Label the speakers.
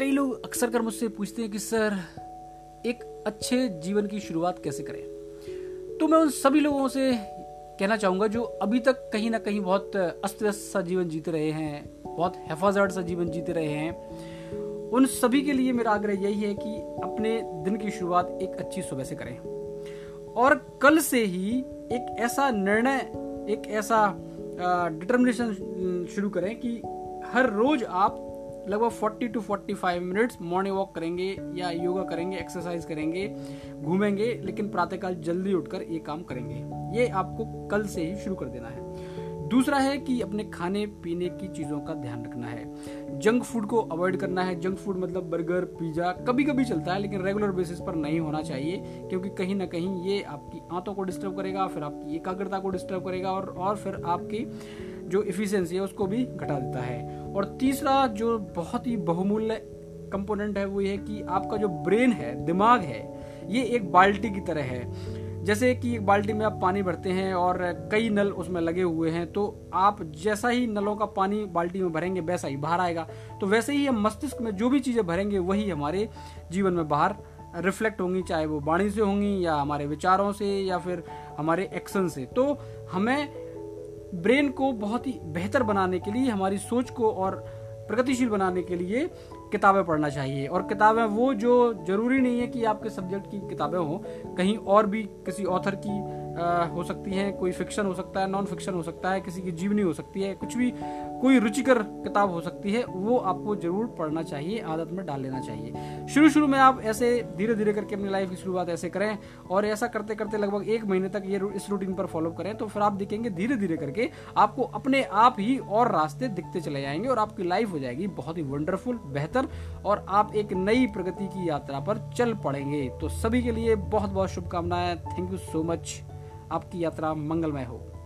Speaker 1: कई लोग अक्सर कर मुझसे पूछते हैं कि, सर, एक अच्छे जीवन की शुरुआत कैसे करें? तो मैं उन सभी लोगों से कहना चाहूँगा जो अभी तक कहीं ना कहीं बहुत अस्त व्यस्त सा जीवन जीते रहे हैं, बहुत हेफाजत सा जीवन जीते रहे हैं। उन सभी के लिए मेरा आग्रह यही है कि अपने दिन की शुरुआत एक अच्छी सुबह से करें। और कल से ही एक ऐसा निर्णय, एक ऐसा डिटर्मिनेशन शुरू करें कि हर रोज आप लगभग 40 टू 45 मिनट्स मॉर्निंग वॉक करेंगे या योगा करेंगे एक्सरसाइज करेंगे, घूमेंगे, लेकिन प्रातःकाल जल्दी उठकर ये काम करेंगे। ये आपको कल से ही शुरू कर देना है। दूसरा है कि अपने खाने पीने की चीज़ों का ध्यान रखना है। जंक फ़ूड को अवॉइड करना है। जंक फ़ूड मतलब बर्गर पिज़्ज़ा कभी कभी चलता है, लेकिन रेगुलर बेसिस पर नहीं होना चाहिए, क्योंकि कहीं ना कहीं ये आपकी आंतों को डिस्टर्ब करेगा, फिर आपकी एकाग्रता को डिस्टर्ब करेगा और और फिर आपकी जो इफ़िशेंसी है उसको भी घटा देता है। और तीसरा जो बहुत ही बहुमूल्य कंपोनेंट है, वो ये है कि आपका जो ब्रेन है, दिमाग है, ये एक बाल्टी की तरह है। जैसे कि एक बाल्टी में आप पानी भरते हैं और कई नल उसमें लगे हुए हैं तो आप जैसा ही नलों का पानी बाल्टी में भरेंगे, वैसा ही बाहर आएगा। तो वैसे ही हम मस्तिष्क में जो भी चीज़ें भरेंगे, वही हमारे जीवन में बाहर रिफ्लेक्ट होंगी, चाहे वो वाणी से होंगी या हमारे विचारों से या फिर हमारे एक्शन से। तो हमें ब्रेन को बहुत ही बेहतर बनाने के लिए, हमारी सोच को और प्रगतिशील बनाने के लिए किताबें पढ़ना चाहिए। और किताबें वो जो ज़रूरी नहीं है कि आपके सब्जेक्ट की किताबें हों, कहीं और भी किसी ऑथर की हो सकती हैं, कोई फिक्शन हो सकता है नॉन फिक्शन हो सकता है, किसी की जीवनी हो सकती है, कुछ भी, कोई रुचिकर किताब हो सकती है, वो आपको ज़रूर पढ़ना चाहिए, आदत में डाल लेना चाहिए। शुरू शुरू में आप ऐसे धीरे धीरे करके अपनी लाइफ की शुरुआत ऐसे करें और ऐसा करते करते लगभग एक महीने तक ये इस रूटीन पर फॉलो करें तो फिर आप देखेंगे धीरे धीरे करके आपको अपने आप ही और रास्ते दिखते चले जाएँगे और आपकी लाइफ हो जाएगी बहुत ही वंडरफुल बेहतर और आप एक नई प्रगति की यात्रा पर चल पड़ेंगे। तो सभी के लिए बहुत बहुत शुभकामनाएँ थैंक यू सो मच आपकी यात्रा मंगलमय हो।